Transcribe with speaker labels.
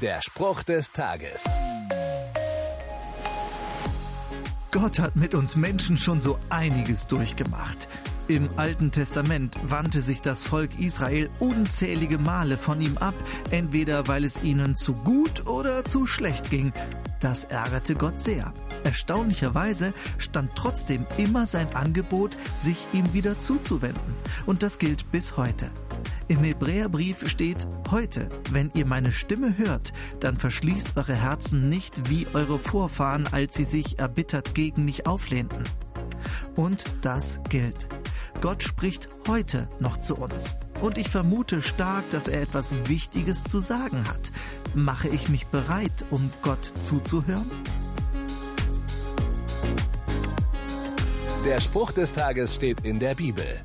Speaker 1: Der Spruch des Tages.
Speaker 2: Gott hat mit uns Menschen schon so einiges durchgemacht. Im Alten Testament wandte sich das Volk Israel unzählige Male von ihm ab, entweder weil es ihnen zu gut oder zu schlecht ging. Das ärgerte Gott sehr. Erstaunlicherweise stand trotzdem immer sein Angebot, sich ihm wieder zuzuwenden. Und das gilt bis heute. Im Hebräerbrief steht, heute, wenn ihr meine Stimme hört, dann verschließt eure Herzen nicht wie eure Vorfahren, als sie sich erbittert gegen mich auflehnten. Und das gilt. Gott spricht heute noch zu uns. Und ich vermute stark, dass er etwas Wichtiges zu sagen hat. Mache ich mich bereit, um Gott zuzuhören?
Speaker 1: Der Spruch des Tages steht in der Bibel.